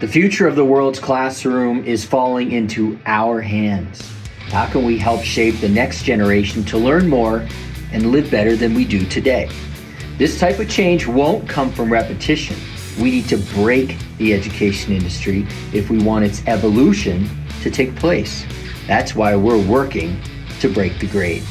The future of the world's classroom is falling into our hands. How can we help shape the next generation to learn more and live better than we do today? This type of change won't come from repetition. We need to break the education industry if we want its evolution to take place. That's why we're working to break the grade.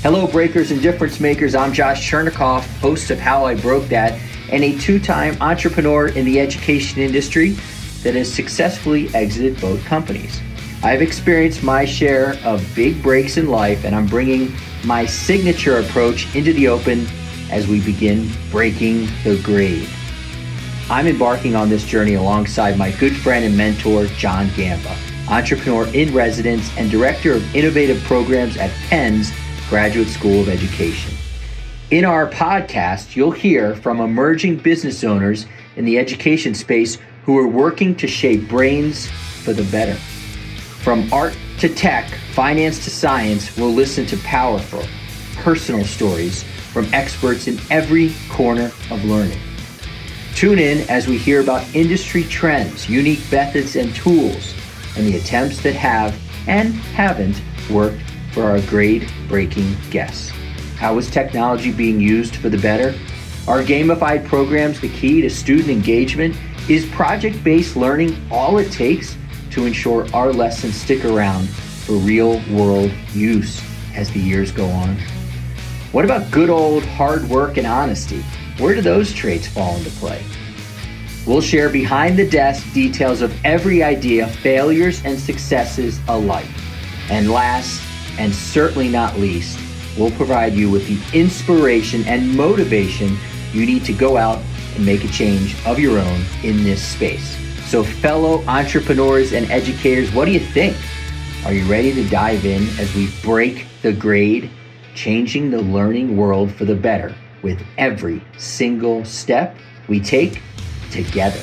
Hello, breakers and difference makers. I'm Josh Chernikoff, host of How I Broke That, and a two time entrepreneur in the education industry that has successfully exited both companies. I've experienced my share of big breaks in life, and I'm bringing my signature approach into the open as we begin breaking the grade. I'm embarking on this journey alongside my good friend and mentor, John Gamba, entrepreneur in residence and director of innovative programs at Penn's Graduate School of Education. In our podcast, you'll hear from emerging business owners in the education space who are working to shape brains for the better. From art to tech, finance to science, we'll listen to powerful, personal stories from experts in every corner of learning. Tune in as we hear about industry trends, unique methods and tools, and the attempts that have and haven't worked for our grade breaking guests. How is technology being used for the better? Are gamified programs the key to student engagement is project based learning all it takes to ensure our lessons stick around for real world use as the years go on? What about good old hard work and honesty? Where do those traits fall into play? We'll share behind the desk details of every idea, failures and successes alike. And last, and certainly not least, we'll provide you with the inspiration and motivation you need to go out and make a change of your own in this space. So, fellow entrepreneurs and educators, what do you think? Are you ready to dive in as we break the grade, changing the learning world for the better with every single step we take together?